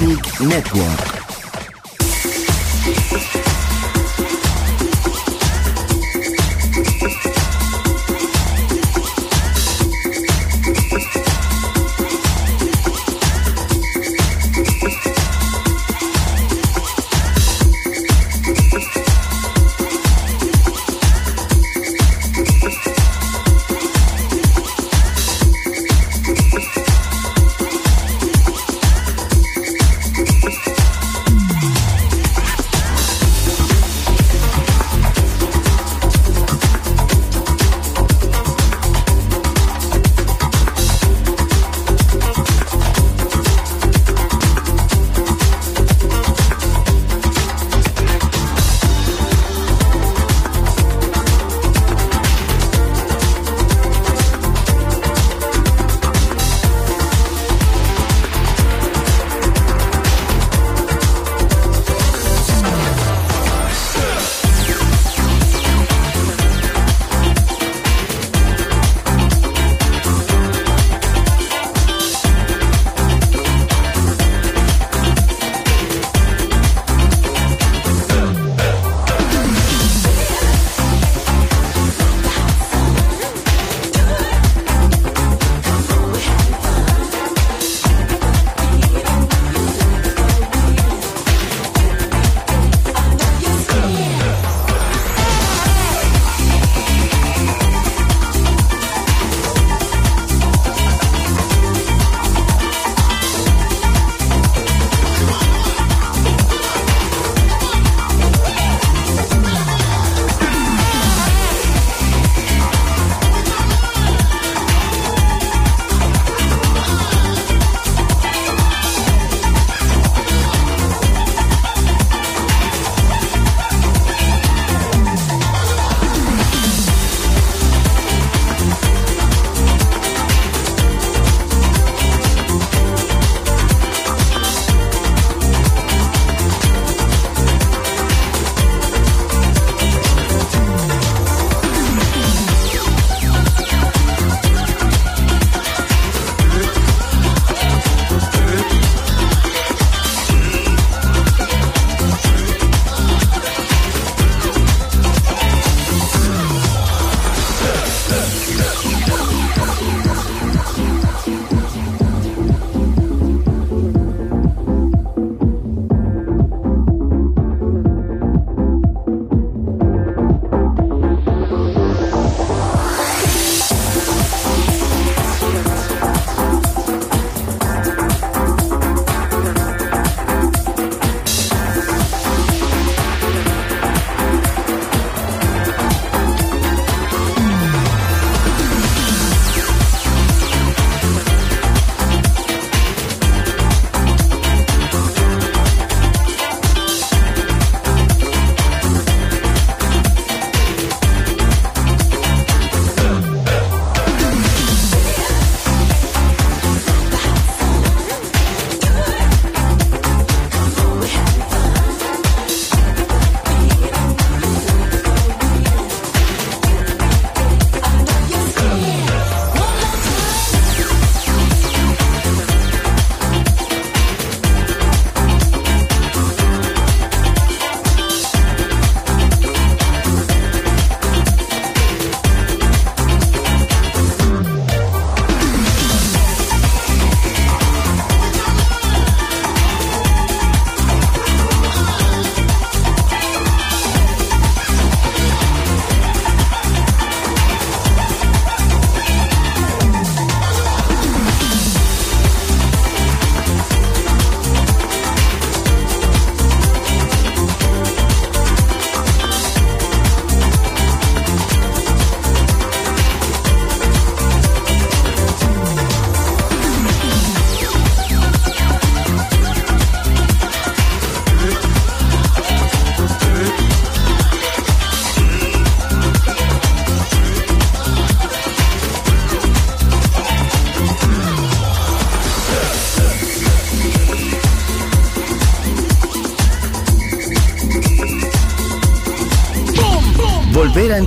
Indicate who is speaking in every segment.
Speaker 1: Network.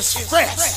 Speaker 2: And this is fresh.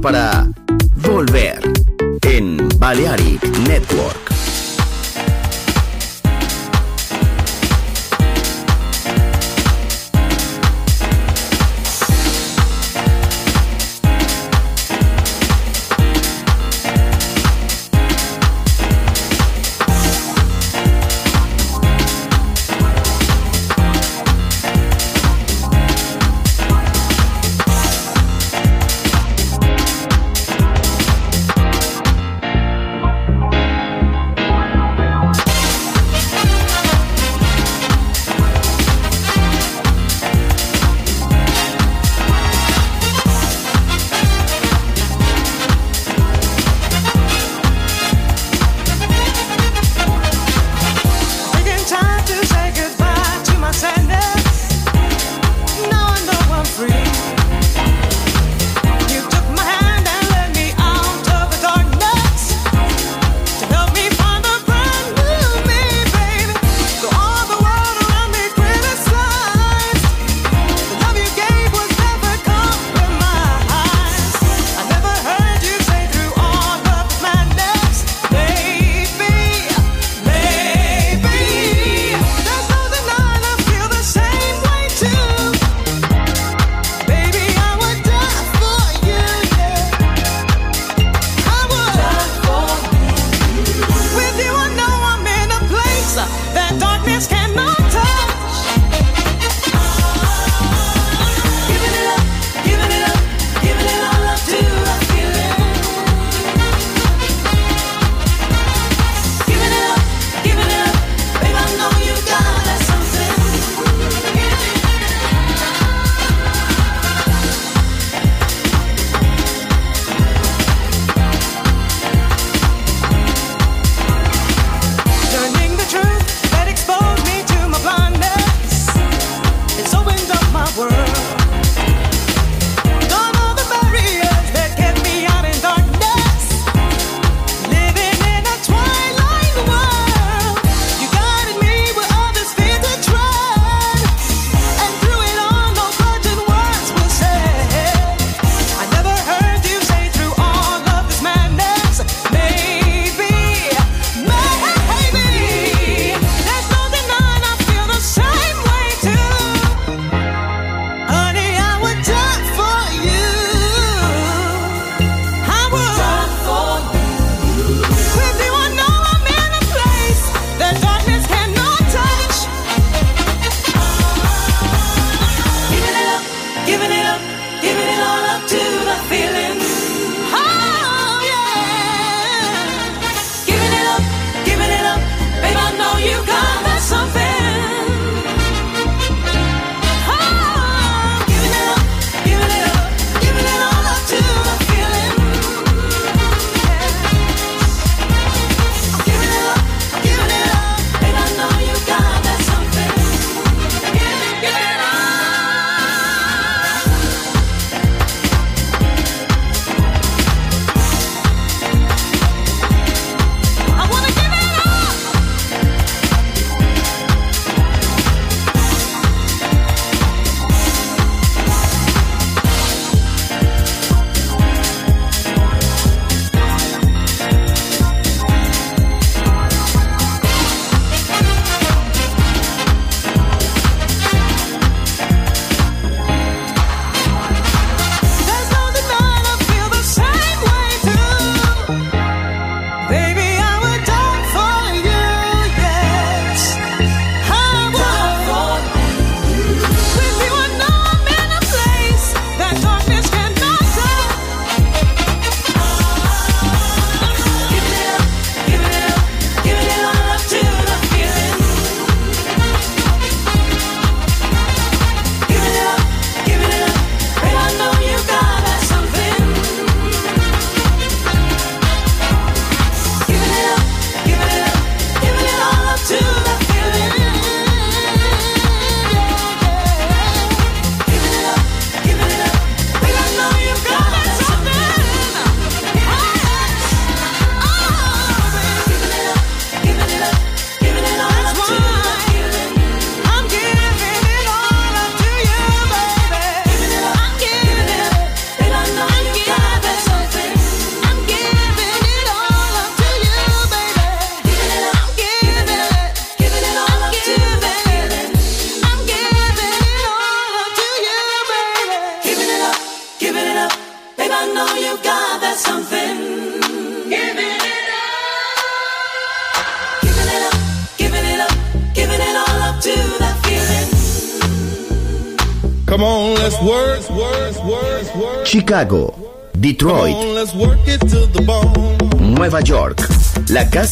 Speaker 3: Para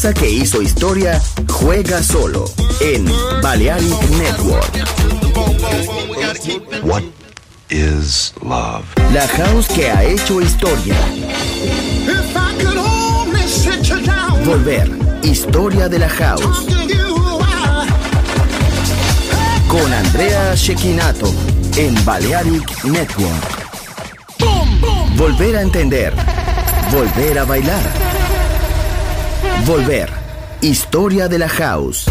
Speaker 4: La casa que hizo historia juega solo en Balearic Network.
Speaker 5: What is love?
Speaker 4: La house que ha hecho historia. Volver. Historia de la house. Con Andrea Shekinato en Balearic Network. Volver a entender. Volver a bailar. Volver. Historia de la house.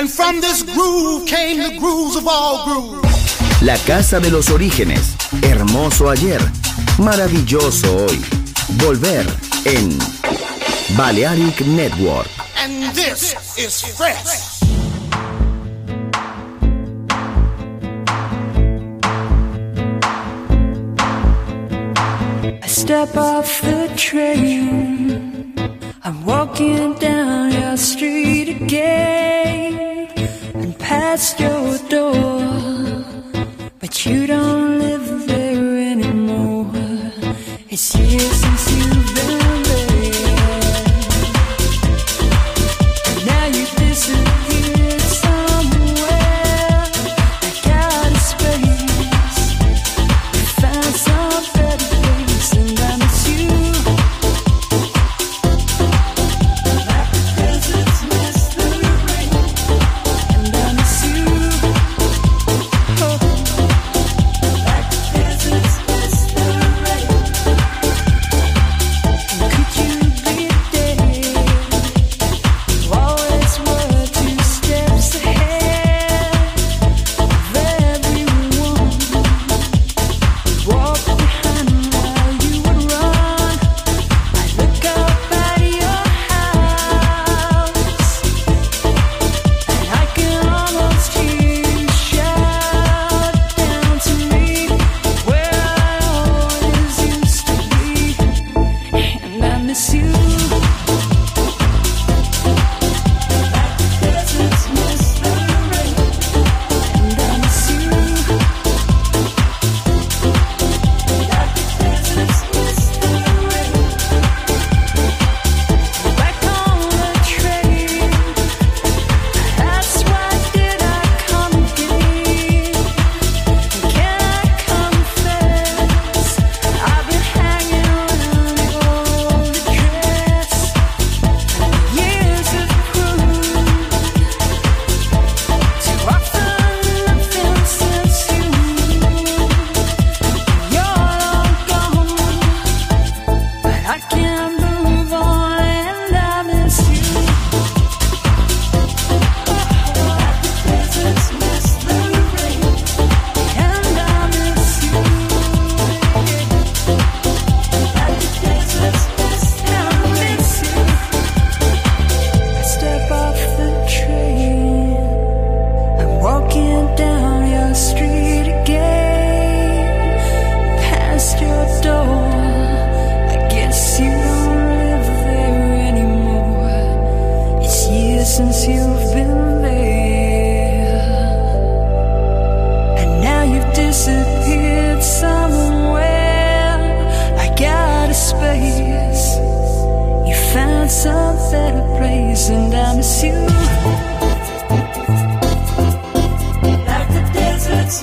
Speaker 6: And from this groove came the grooves of all grooves.
Speaker 3: La casa de los orígenes. Hermoso ayer. Maravilloso hoy. Volver en Balearic Network.
Speaker 6: And this is fresh.
Speaker 7: I step off the train. I'm walking down. past your door, but you don't live there anymore. It's years since. find some better place, and I miss you. Like the desert's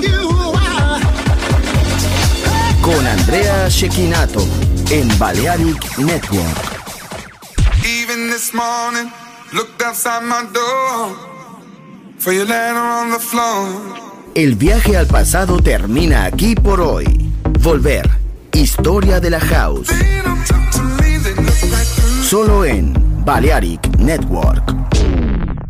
Speaker 3: con Andrea Shekinato en Balearic Network.
Speaker 8: Even this morning, outside my door for your on the floor.
Speaker 3: El viaje al pasado termina aquí por hoy. Volver, historia de la house. Solo en Balearic Network.